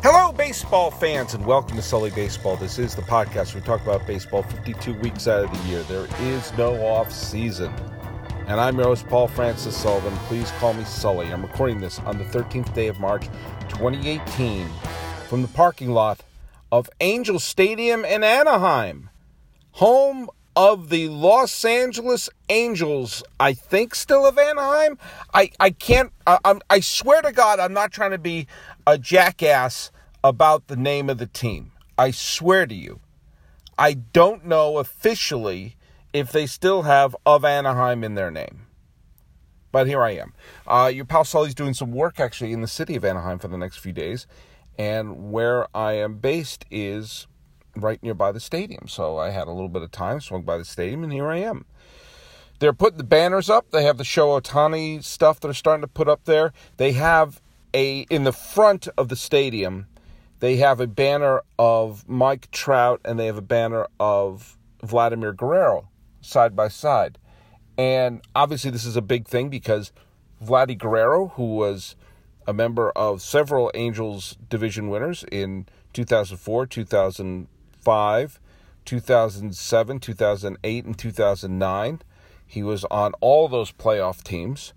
Hello, baseball fans, and welcome to Sully Baseball. This is the podcast where we talk about baseball 52 weeks out of the year. There is no off season. And I'm your host, Paul Francis Sullivan. Please call me Sully. I'm recording this on the 13th day of March, 2018, from the parking lot of Angel Stadium in Anaheim, home of the Los Angeles Angels. I think still of Anaheim. I, I can't, I, I swear to God, I'm not trying to be a jackass about the name of the team. I swear to you. I don't know officially if they still have of Anaheim in their name. But here I am. Uh, your pal Sully's doing some work actually in the city of Anaheim for the next few days. And where I am based is right nearby the stadium. So I had a little bit of time, swung by the stadium, and here I am. They're putting the banners up. They have the Shohei Ohtani stuff they're starting to put up there. They have a in the front of the stadium, they have a banner of Mike Trout and they have a banner of Vladimir Guerrero side by side. And obviously this is a big thing because Vladdy Guerrero, who was a member of several Angels division winners in 2004, 2005, 2007, 2008, and 2009. He was on all those playoff teams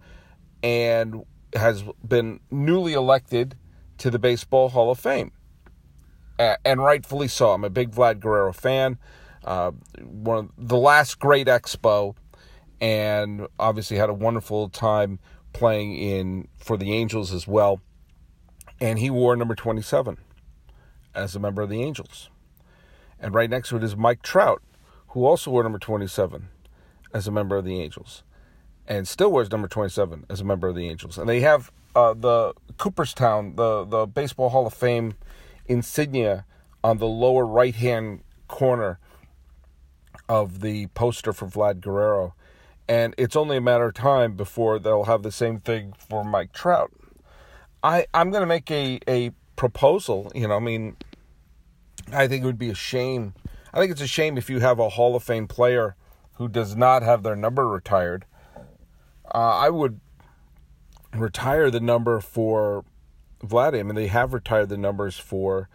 and has been newly elected to the Baseball Hall of Fame. And rightfully so. I'm a big Vlad Guerrero fan. Uh, one of the last great expo, and obviously had a wonderful time playing in for the Angels as well. And he wore number 27 as a member of the Angels. And right next to it is Mike Trout, who also wore number 27 as a member of the Angels and still wears number 27 as a member of the Angels. And they have uh, the Cooperstown, the, the Baseball Hall of Fame insignia on the lower right hand corner of the poster for Vlad Guerrero. And it's only a matter of time before they'll have the same thing for Mike Trout. I, I'm going to make a, a proposal. You know, I mean, I think it would be a shame. I think it's a shame if you have a Hall of Fame player who does not have their number retired uh, I would retire the number for Vladdy. I mean, they have retired the numbers for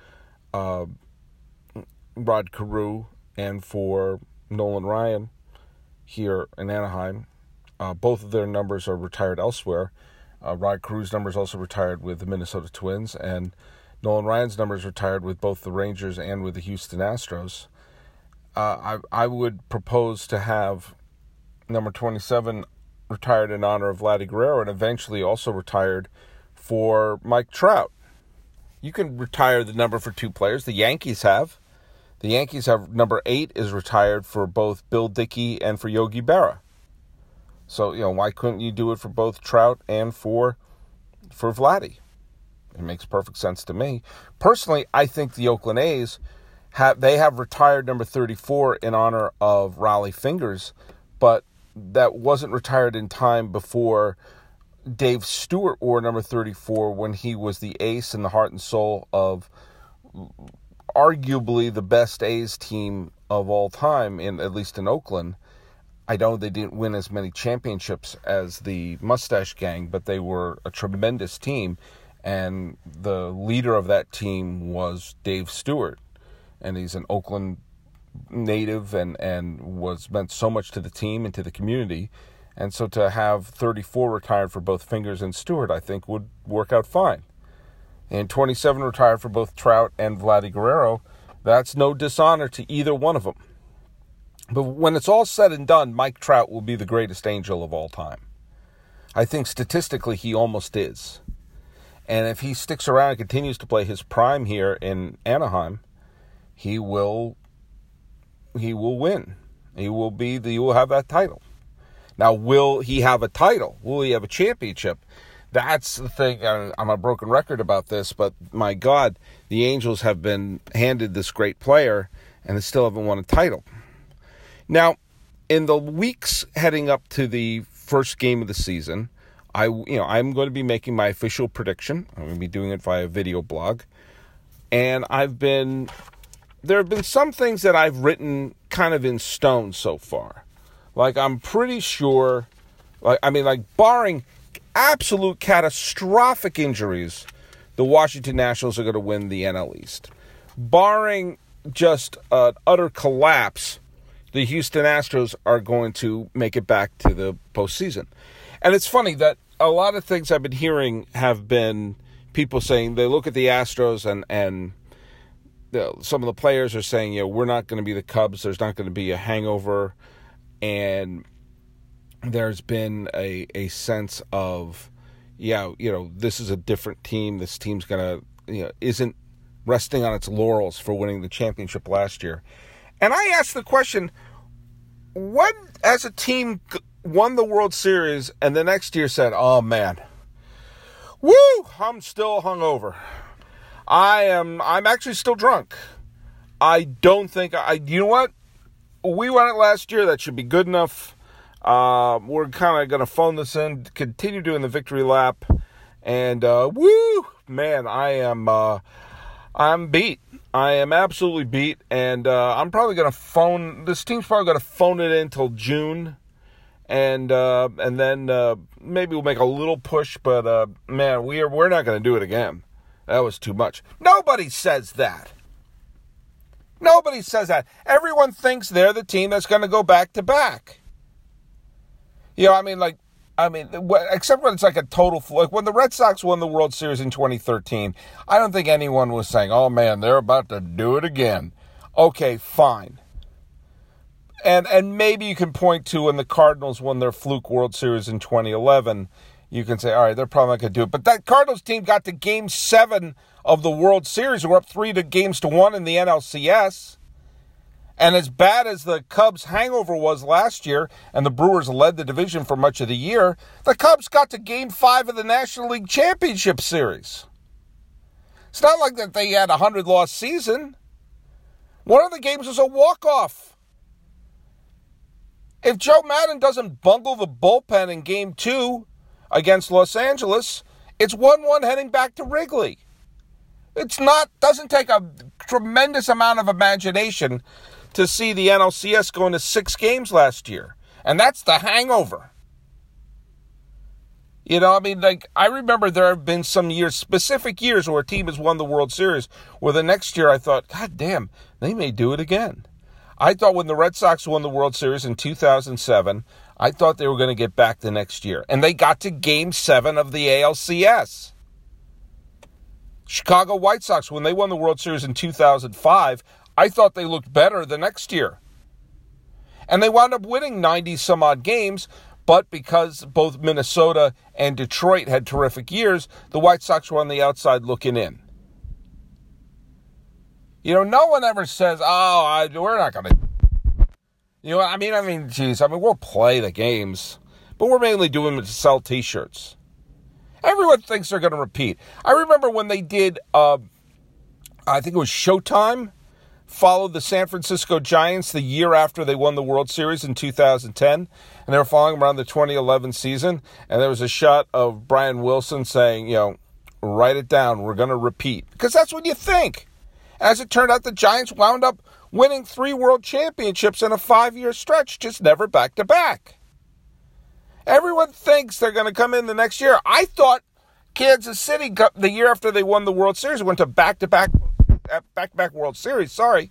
uh, Rod Carew and for Nolan Ryan here in Anaheim. Uh, both of their numbers are retired elsewhere. Uh, Rod Carew's number is also retired with the Minnesota Twins, and Nolan Ryan's numbers retired with both the Rangers and with the Houston Astros. Uh, I I would propose to have number 27 retired in honor of Vladdy Guerrero and eventually also retired for Mike Trout. You can retire the number for two players. The Yankees have. The Yankees have number eight is retired for both Bill Dickey and for Yogi Berra. So you know why couldn't you do it for both Trout and for for Vladdy? It makes perfect sense to me. Personally, I think the Oakland A's have they have retired number 34 in honor of Rollie Fingers, but that wasn't retired in time before Dave Stewart wore number 34 when he was the ace and the heart and soul of arguably the best A's team of all time in at least in Oakland. I know they didn't win as many championships as the Mustache Gang, but they were a tremendous team and the leader of that team was Dave Stewart and he's an Oakland native and, and was meant so much to the team and to the community. And so to have 34 retired for both Fingers and Stewart, I think would work out fine. And 27 retired for both Trout and Vladdy Guerrero. That's no dishonor to either one of them. But when it's all said and done, Mike Trout will be the greatest angel of all time. I think statistically he almost is. And if he sticks around and continues to play his prime here in Anaheim, he will he will win. He will be the, he will have that title. Now, will he have a title? Will he have a championship? That's the thing. I'm a broken record about this, but my God, the Angels have been handed this great player and they still haven't won a title. Now, in the weeks heading up to the first game of the season, I you know I'm going to be making my official prediction. I'm going to be doing it via video blog, and I've been there have been some things that I've written kind of in stone so far. Like I'm pretty sure like I mean like barring absolute catastrophic injuries the Washington Nationals are going to win the NL East. Barring just an utter collapse, the Houston Astros are going to make it back to the postseason. And it's funny that a lot of things I've been hearing have been people saying they look at the Astros and and the, some of the players are saying, you know, we're not going to be the Cubs. There's not going to be a hangover, and there's been a a sense of, yeah, you know, this is a different team. This team's gonna, you know, isn't resting on its laurels for winning the championship last year. And I asked the question, when as a team won the World Series and the next year said, "Oh man, woo, I'm still hungover. I am. I'm actually still drunk. I don't think I. You know what? We won it last year. That should be good enough. Uh, we're kind of going to phone this in, continue doing the victory lap, and uh, woo, man, I am. Uh, I'm beat. I am absolutely beat, and uh, I'm probably going to phone. This team's probably going to phone it in until June, and uh, and then uh, maybe we'll make a little push. But uh, man, we are we're not going to do it again. That was too much. Nobody says that. Nobody says that. Everyone thinks they're the team that's going to go back to back. You know, I mean, like, I mean, except when it's like a total like when the Red Sox won the World Series in 2013, I don't think anyone was saying, "Oh man, they're about to do it again." Okay, fine. And and maybe you can point to when the Cardinals won their fluke World Series in 2011 you can say, all right, they're probably not going to do it. But that Cardinals team got to game seven of the World Series. We're up three to games to one in the NLCS. And as bad as the Cubs' hangover was last year, and the Brewers led the division for much of the year, the Cubs got to game five of the National League Championship Series. It's not like that they had a 100 loss season. One of the games was a walk off. If Joe Maddon doesn't bungle the bullpen in game two, against Los Angeles, it's 1 1 heading back to Wrigley. It's not, doesn't take a tremendous amount of imagination to see the NLCS going to six games last year. And that's the hangover. You know, I mean, like, I remember there have been some years, specific years, where a team has won the World Series, where the next year I thought, God damn, they may do it again. I thought when the Red Sox won the World Series in 2007, I thought they were going to get back the next year. And they got to game seven of the ALCS. Chicago White Sox, when they won the World Series in 2005, I thought they looked better the next year. And they wound up winning 90 some odd games, but because both Minnesota and Detroit had terrific years, the White Sox were on the outside looking in. You know, no one ever says, oh, I, we're not going to you know, I mean, I mean, geez, I mean, we'll play the games, but we're mainly doing it to sell T-shirts. Everyone thinks they're going to repeat. I remember when they did, uh, I think it was Showtime, followed the San Francisco Giants the year after they won the World Series in 2010, and they were following around the 2011 season, and there was a shot of Brian Wilson saying, you know, write it down, we're going to repeat, because that's what you think. As it turned out, the Giants wound up winning three world championships in a five year stretch, just never back to back. Everyone thinks they're going to come in the next year. I thought Kansas City, the year after they won the World Series, went to back to uh, back, back to back World Series. Sorry.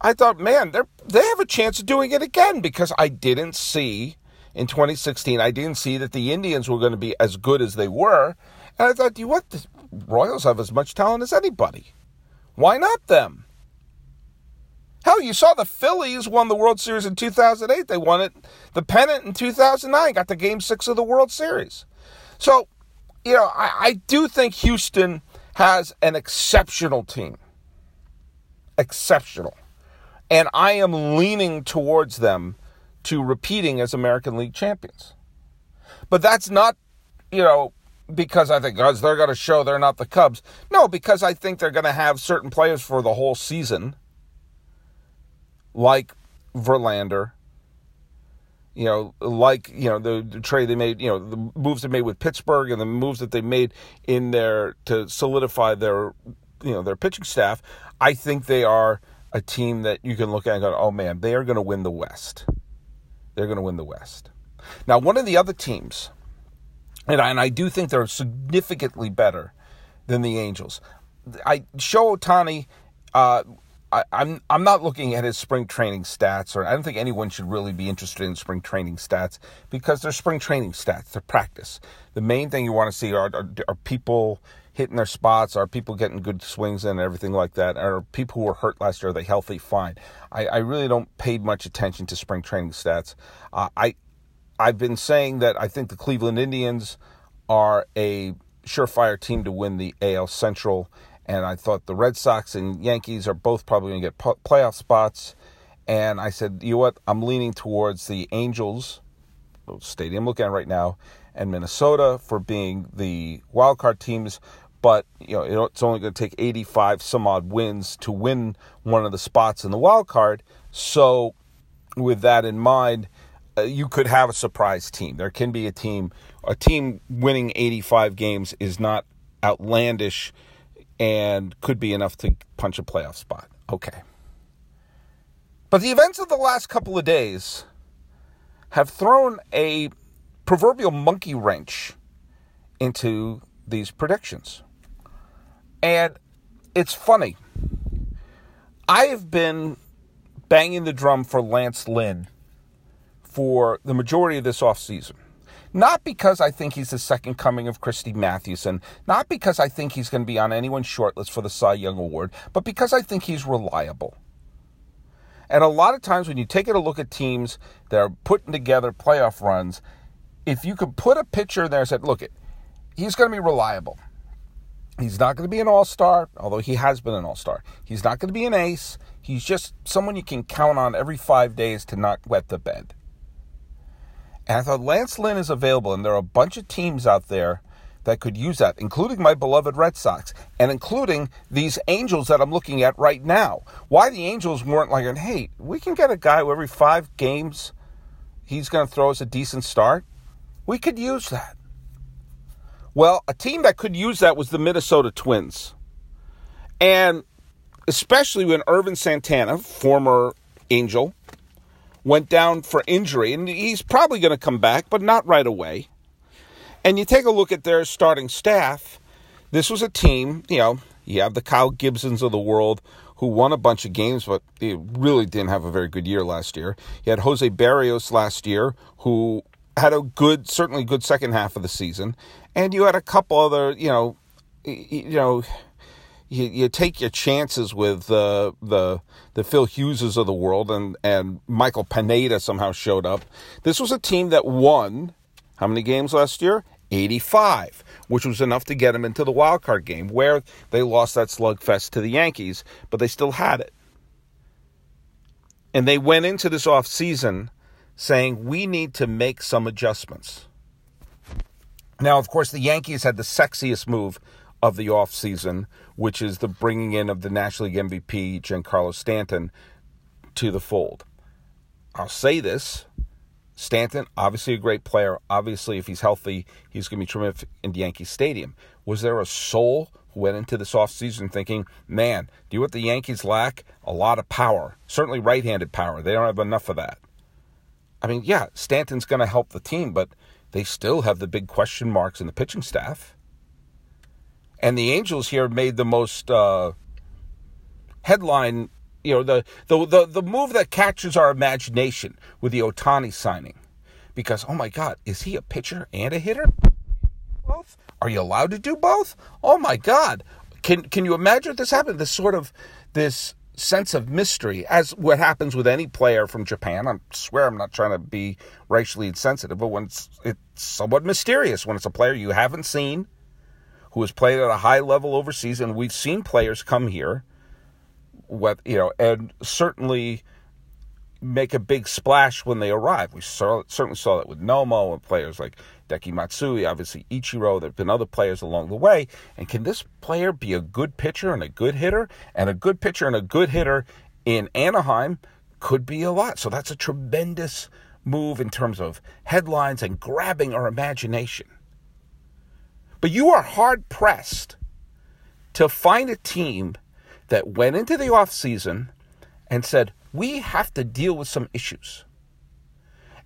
I thought, man, they they have a chance of doing it again because I didn't see in 2016, I didn't see that the Indians were going to be as good as they were. And I thought, you what? The Royals have as much talent as anybody. Why not them? Hell, you saw the Phillies won the World Series in 2008. They won it, the pennant in 2009, got the game six of the World Series. So, you know, I, I do think Houston has an exceptional team. Exceptional. And I am leaning towards them to repeating as American League champions. But that's not, you know, because I think guys, they're going to show they're not the Cubs. No, because I think they're going to have certain players for the whole season like Verlander, you know, like you know the, the, trade they made, you know, the moves they made with Pittsburgh and the moves that they made in there to solidify their, you know, their pitching staff. I think they are a team that you can look at and go, oh man, they are going to win the West. They're going to win the West. Now, one of the other teams, and I, and I do think they're significantly better than the Angels. I Show Ohtani. Uh, I'm, I'm not looking at his spring training stats, or I don't think anyone should really be interested in spring training stats because they're spring training stats. They're practice. The main thing you want to see are, are, are people hitting their spots? Are people getting good swings and everything like that? Are people who were hurt last year are they healthy? Fine. I, I really don't pay much attention to spring training stats. Uh, I I've been saying that I think the Cleveland Indians are a surefire team to win the AL Central, and I thought the Red Sox and Yankees are both probably going to get playoff spots. And I said, you know what? I'm leaning towards the Angels, stadium looking at right now, and Minnesota for being the wild card teams but you know it's only going to take 85 some odd wins to win one of the spots in the wild card. So, with that in mind, uh, you could have a surprise team. There can be a team. A team winning 85 games is not outlandish, and could be enough to punch a playoff spot. Okay. But the events of the last couple of days have thrown a proverbial monkey wrench into these predictions. And it's funny. I have been banging the drum for Lance Lynn for the majority of this offseason. Not because I think he's the second coming of Christy Mathewson, not because I think he's going to be on anyone's shortlist for the Cy Young Award, but because I think he's reliable. And a lot of times when you take a look at teams that are putting together playoff runs, if you could put a pitcher there and said, look, it, he's going to be reliable. He's not going to be an all star, although he has been an all star. He's not going to be an ace. He's just someone you can count on every five days to not wet the bed. And I thought Lance Lynn is available, and there are a bunch of teams out there that could use that, including my beloved Red Sox, and including these Angels that I'm looking at right now. Why the Angels weren't like, hey, we can get a guy who every five games he's going to throw us a decent start. We could use that. Well, a team that could use that was the Minnesota Twins. And especially when Ervin Santana, former Angel, went down for injury, and he's probably going to come back, but not right away. And you take a look at their starting staff. This was a team, you know, you have the Kyle Gibsons of the world who won a bunch of games, but they really didn't have a very good year last year. You had Jose Berrios last year, who had a good, certainly good second half of the season, and you had a couple other, you know, you know, you, you take your chances with uh, the the Phil Hugheses of the world, and and Michael Pineda somehow showed up. This was a team that won how many games last year? 85, which was enough to get them into the wild card game, where they lost that slugfest to the Yankees, but they still had it. And they went into this off season saying we need to make some adjustments. Now, of course, the Yankees had the sexiest move of the offseason, which is the bringing in of the National League MVP, Giancarlo Stanton, to the fold. I'll say this Stanton, obviously a great player. Obviously, if he's healthy, he's going to be terrific in Yankee Stadium. Was there a soul who went into this offseason thinking, man, do you know what the Yankees lack? A lot of power. Certainly right handed power. They don't have enough of that. I mean, yeah, Stanton's going to help the team, but they still have the big question marks in the pitching staff. And the Angels here made the most uh, headline, you know, the, the, the, the move that catches our imagination with the Ohtani signing. Because, oh my God, is he a pitcher and a hitter? Both? Are you allowed to do both? Oh my God. Can, can you imagine this happened? This sort of, this sense of mystery, as what happens with any player from Japan. I swear I'm not trying to be racially insensitive, but when it's, it's somewhat mysterious when it's a player you haven't seen, who has played at a high level overseas, and we've seen players come here, what you know, and certainly make a big splash when they arrive. We saw, certainly saw that with Nomo and players like Deki Matsui, obviously Ichiro. There have been other players along the way. And can this player be a good pitcher and a good hitter? And a good pitcher and a good hitter in Anaheim could be a lot. So that's a tremendous move in terms of headlines and grabbing our imagination. But you are hard pressed to find a team that went into the offseason and said, we have to deal with some issues.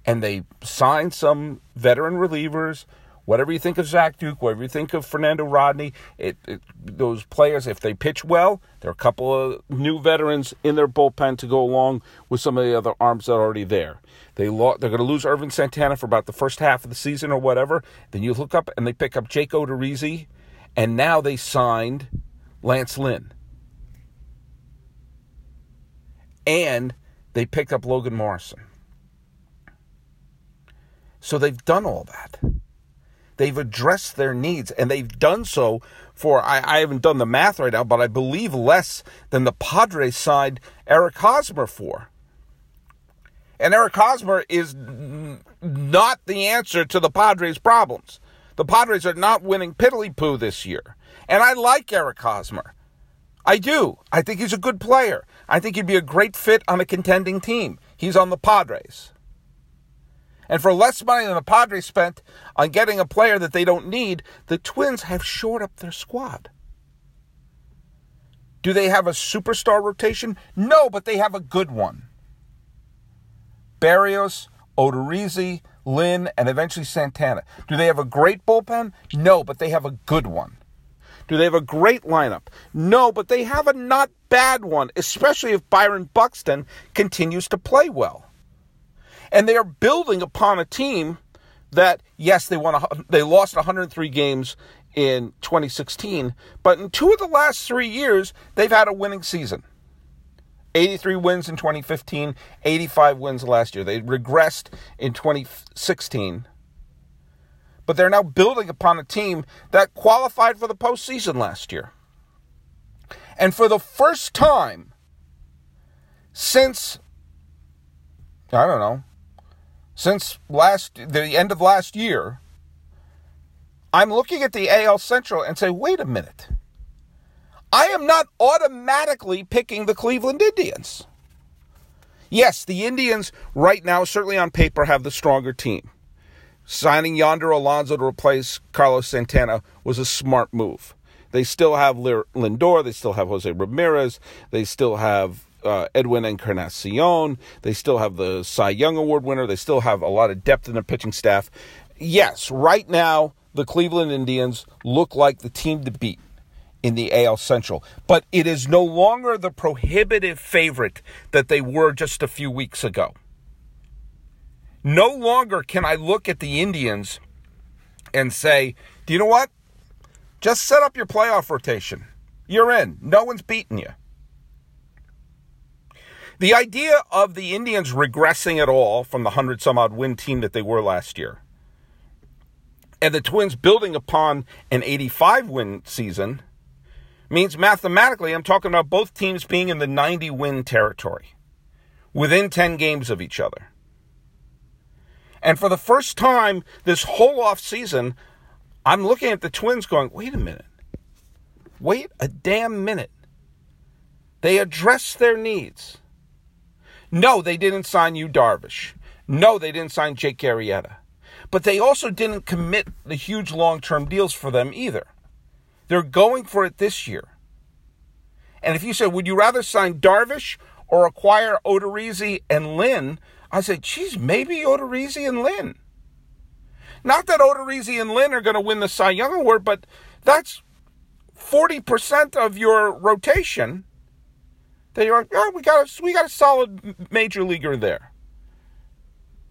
And they signed some veteran relievers. Whatever you think of Zach Duke, whatever you think of Fernando Rodney, it, it, those players, if they pitch well, there are a couple of new veterans in their bullpen to go along with some of the other arms that are already there. They lo- they're going to lose Ervin Santana for about the first half of the season or whatever. Then you look up and they pick up Jake Odorizzi, and now they signed Lance Lynn. And they picked up Logan Morrison. So they've done all that. They've addressed their needs, and they've done so for, I, I, haven't done the math right now, but I believe less than the Padres signed Eric Hosmer for. And Eric Hosmer is not the answer to the Padres' problems. The Padres are not winning piddly poo this year. And I like Eric Hosmer. I do. I think he's a good player. I think he'd be a great fit on a contending team. He's on the Padres. And for less money than the Padres spent on getting a player that they don't need, the Twins have shored up their squad. Do they have a superstar rotation? No, but they have a good one. Berrios, Odorizzi, Lynn, and eventually Santana. Do they have a great bullpen? No, but they have a good one. Do they have a great lineup? No, but they have a not bad one, especially if Byron Buxton continues to play well. And they are building upon a team that, yes, they won. A, they lost 103 games in 2016, but in two of the last three years, they've had a winning season. 83 wins in 2015, 85 wins last year. They regressed in 2016. But they're now building upon a team that qualified for the postseason last year. And for the first time since, I don't know, since last the end of last year, I'm looking at the AL Central and say, wait a minute. I am not automatically picking the Cleveland Indians. Yes, the Indians right now, certainly on paper, have the stronger team. Signing Yonder Alonso to replace Carlos Santana was a smart move. They still have Lindor, they still have Jose Ramirez, they still have uh, Edwin Encarnacion. They still have the Cy Young Award winner. They still have a lot of depth in their pitching staff. Yes, right now, the Cleveland Indians look like the team to beat in the AL Central, but it is no longer the prohibitive favorite that they were just a few weeks ago. No longer can I look at the Indians and say, do you know what? Just set up your playoff rotation. You're in. No one's beating you. The idea of the Indians regressing at all from the 100 some odd win team that they were last year, and the Twins building upon an 85 win season, means mathematically, I'm talking about both teams being in the 90 win territory within 10 games of each other. And for the first time this whole off season, I'm looking at the Twins going, wait a minute. Wait a damn minute. They address their needs. No, they didn't sign Yu Darvish. No, they didn't sign Jake Arrieta. But they also didn't commit the huge long term deals for them either. They're going for it this year. And if you said, would you rather sign Darvish or acquire Odorizzi and Lynn? I say, geez, maybe Odorizzi and Lynn. Not that Odorizzi and Lynn are going to win the Cy Young Award, but that's 40% of your rotation you're like, oh, we got a, we got a solid major leaguer there.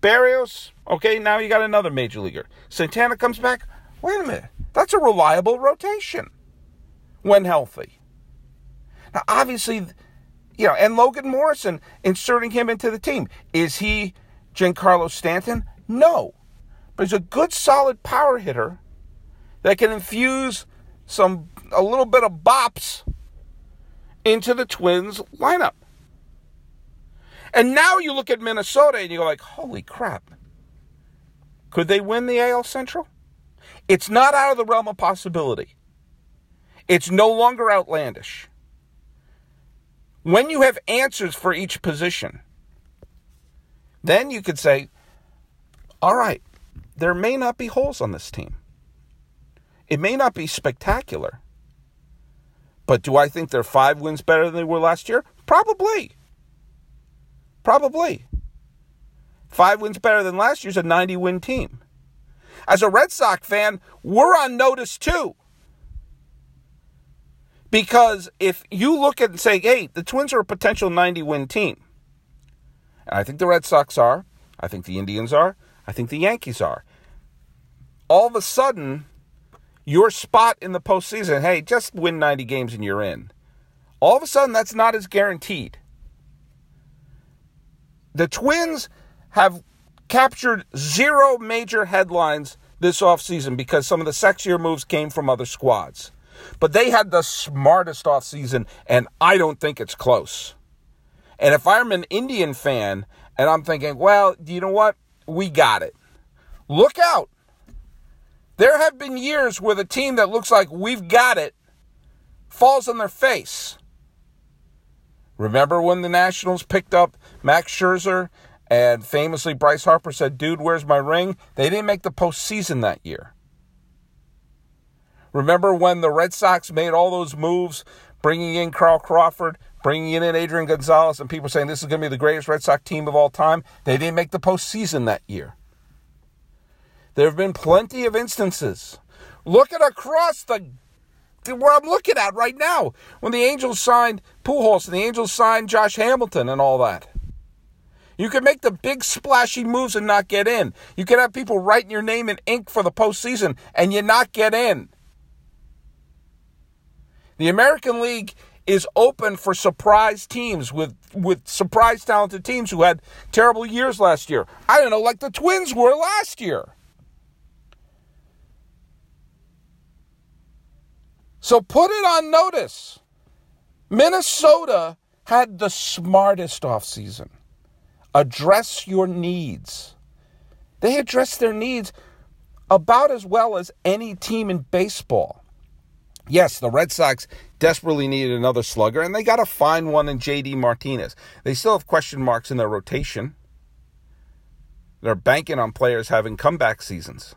Berrios, okay, now you got another major leaguer. Santana comes back. Wait a minute, that's a reliable rotation when healthy. Now, obviously, you know, and Logan Morrison inserting him into the team is he Giancarlo Stanton? No, but he's a good, solid power hitter that can infuse some a little bit of bops into the Twins lineup. And now you look at Minnesota and you go like, holy crap. Could they win the AL Central? It's not out of the realm of possibility. It's no longer outlandish. When you have answers for each position, then you could say, all right, there may not be holes on this team. It may not be spectacular, but do I think they're five wins better than they were last year? Probably. Probably. Five wins better than last year's a 90 win team. as a Red Sox fan, we're on notice too. Because if you look at and say, hey, the Twins are a potential 90 win team, and I think the Red Sox are, I think the Indians are, I think the Yankees are, all of a sudden, your spot in the postseason, hey, just win 90 games and you're in. All of a sudden, that's not as guaranteed. The Twins have captured zero major headlines this offseason because some of the sexier moves came from other squads. But they had the smartest offseason, and I don't think it's close. And if I'm an Indian fan and I'm thinking, well, you know what? We got it. Look out. There have been years where the team that looks like we've got it falls on their face. Remember when the Nationals picked up Max Scherzer and famously Bryce Harper said, Dude, where's my ring? They didn't make the postseason that year. Remember when the Red Sox made all those moves, bringing in Carl Crawford, bringing in Adrian Gonzalez, and people saying this is going to be the greatest Red Sox team of all time? They didn't make the postseason that year. There have been plenty of instances. Look at across the where I'm looking at right now. When the Angels signed Pujols and the Angels signed Josh Hamilton and all that. You can make the big splashy moves and not get in. You can have people writing your name in ink for the postseason and you not get in. The American League is open for surprise teams with, with surprise talented teams who had terrible years last year. I don't know, like the Twins were last year. So put it on notice. Minnesota had the smartest offseason. Address your needs. They address their needs about as well as any team in baseball. Yes, the Red Sox desperately needed another slugger, and they got a fine one in JD Martinez. They still have question marks in their rotation. They're banking on players having comeback seasons.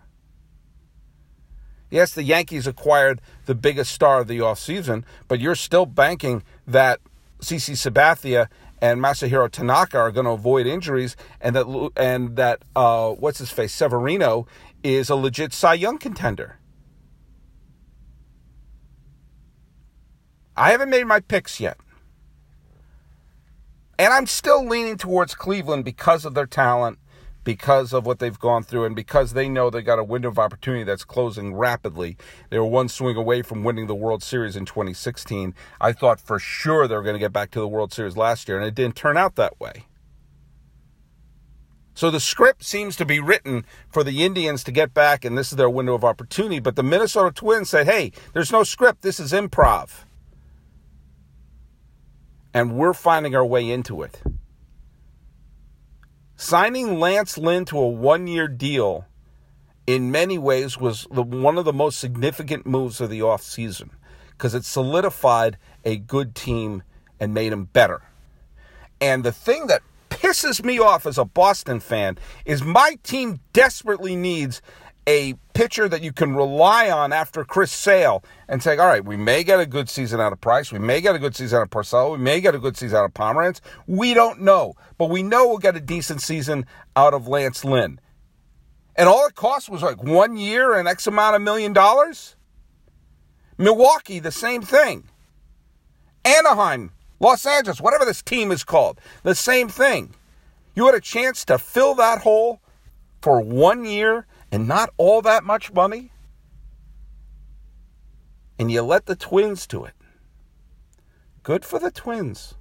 Yes, the Yankees acquired the biggest star of the offseason, but you're still banking that CC Sabathia and Masahiro Tanaka are going to avoid injuries, and that and that uh, what's his face Severino is a legit Cy Young contender. I haven't made my picks yet. And I'm still leaning towards Cleveland because of their talent because of what they've gone through and because they know they got a window of opportunity that's closing rapidly. They were one swing away from winning the World Series in 2016. I thought for sure they were going to get back to the World Series last year, and it didn't turn out that way. So the script seems to be written for the Indians to get back, and this is their window of opportunity. But the Minnesota Twins said, hey, there's no script. This is improv. And we're finding our way into it. Signing Lance Lynn to a one year deal in many ways was the, one of the most significant moves of the offseason because it solidified a good team and made them better. And the thing that pisses me off as a Boston fan is my team desperately needs a pitcher that you can rely on after Chris Sale and say, all right, we may get a good season out of Price. We may get a good season out of Porcello. We may get a good season out of Pomeranz. We don't know. But we know we'll get a decent season out of Lance Lynn. And all it cost was like one year and X amount of million dollars. Milwaukee, the same thing. Anaheim, Los Angeles, whatever this team is called, the same thing. You had a chance to fill that hole for one year and not all that much money, and you let the twins do it. Good for the twins.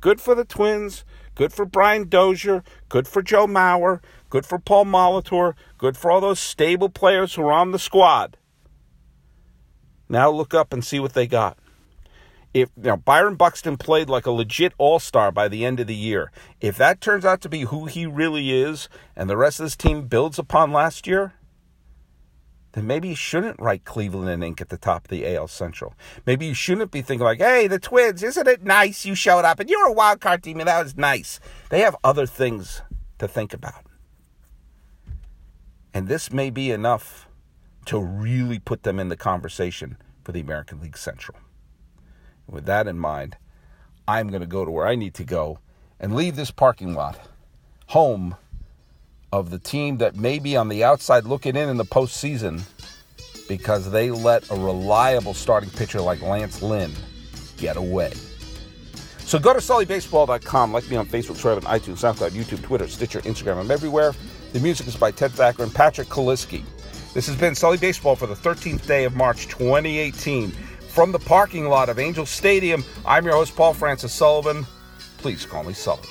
Good for the twins. Good for Brian Dozier. Good for Joe Mauer. Good for Paul Molitor. Good for all those stable players who are on the squad. Now look up and see what they got if know Byron Buxton played like a legit all-star by the end of the year, if that turns out to be who he really is and the rest of this team builds upon last year, then maybe you shouldn't write Cleveland and ink at the top of the AL Central. Maybe you shouldn't be thinking like, "Hey, the Twins, isn't it nice you showed up and you're a wild card team and that was nice." They have other things to think about. And this may be enough to really put them in the conversation for the American League Central. With that in mind, I'm going to go to where I need to go and leave this parking lot home of the team that may be on the outside looking in in the postseason because they let a reliable starting pitcher like Lance Lynn get away. So go to SullyBaseball.com. Like me on Facebook, Twitter, and iTunes, SoundCloud, YouTube, Twitter, Stitcher, Instagram. I'm everywhere. The music is by Ted Thacker and Patrick Kaliski. This has been Sully Baseball for the 13th day of March 2018. From the parking lot of Angel Stadium, I'm your host, Paul Francis Sullivan. Please call me Sully.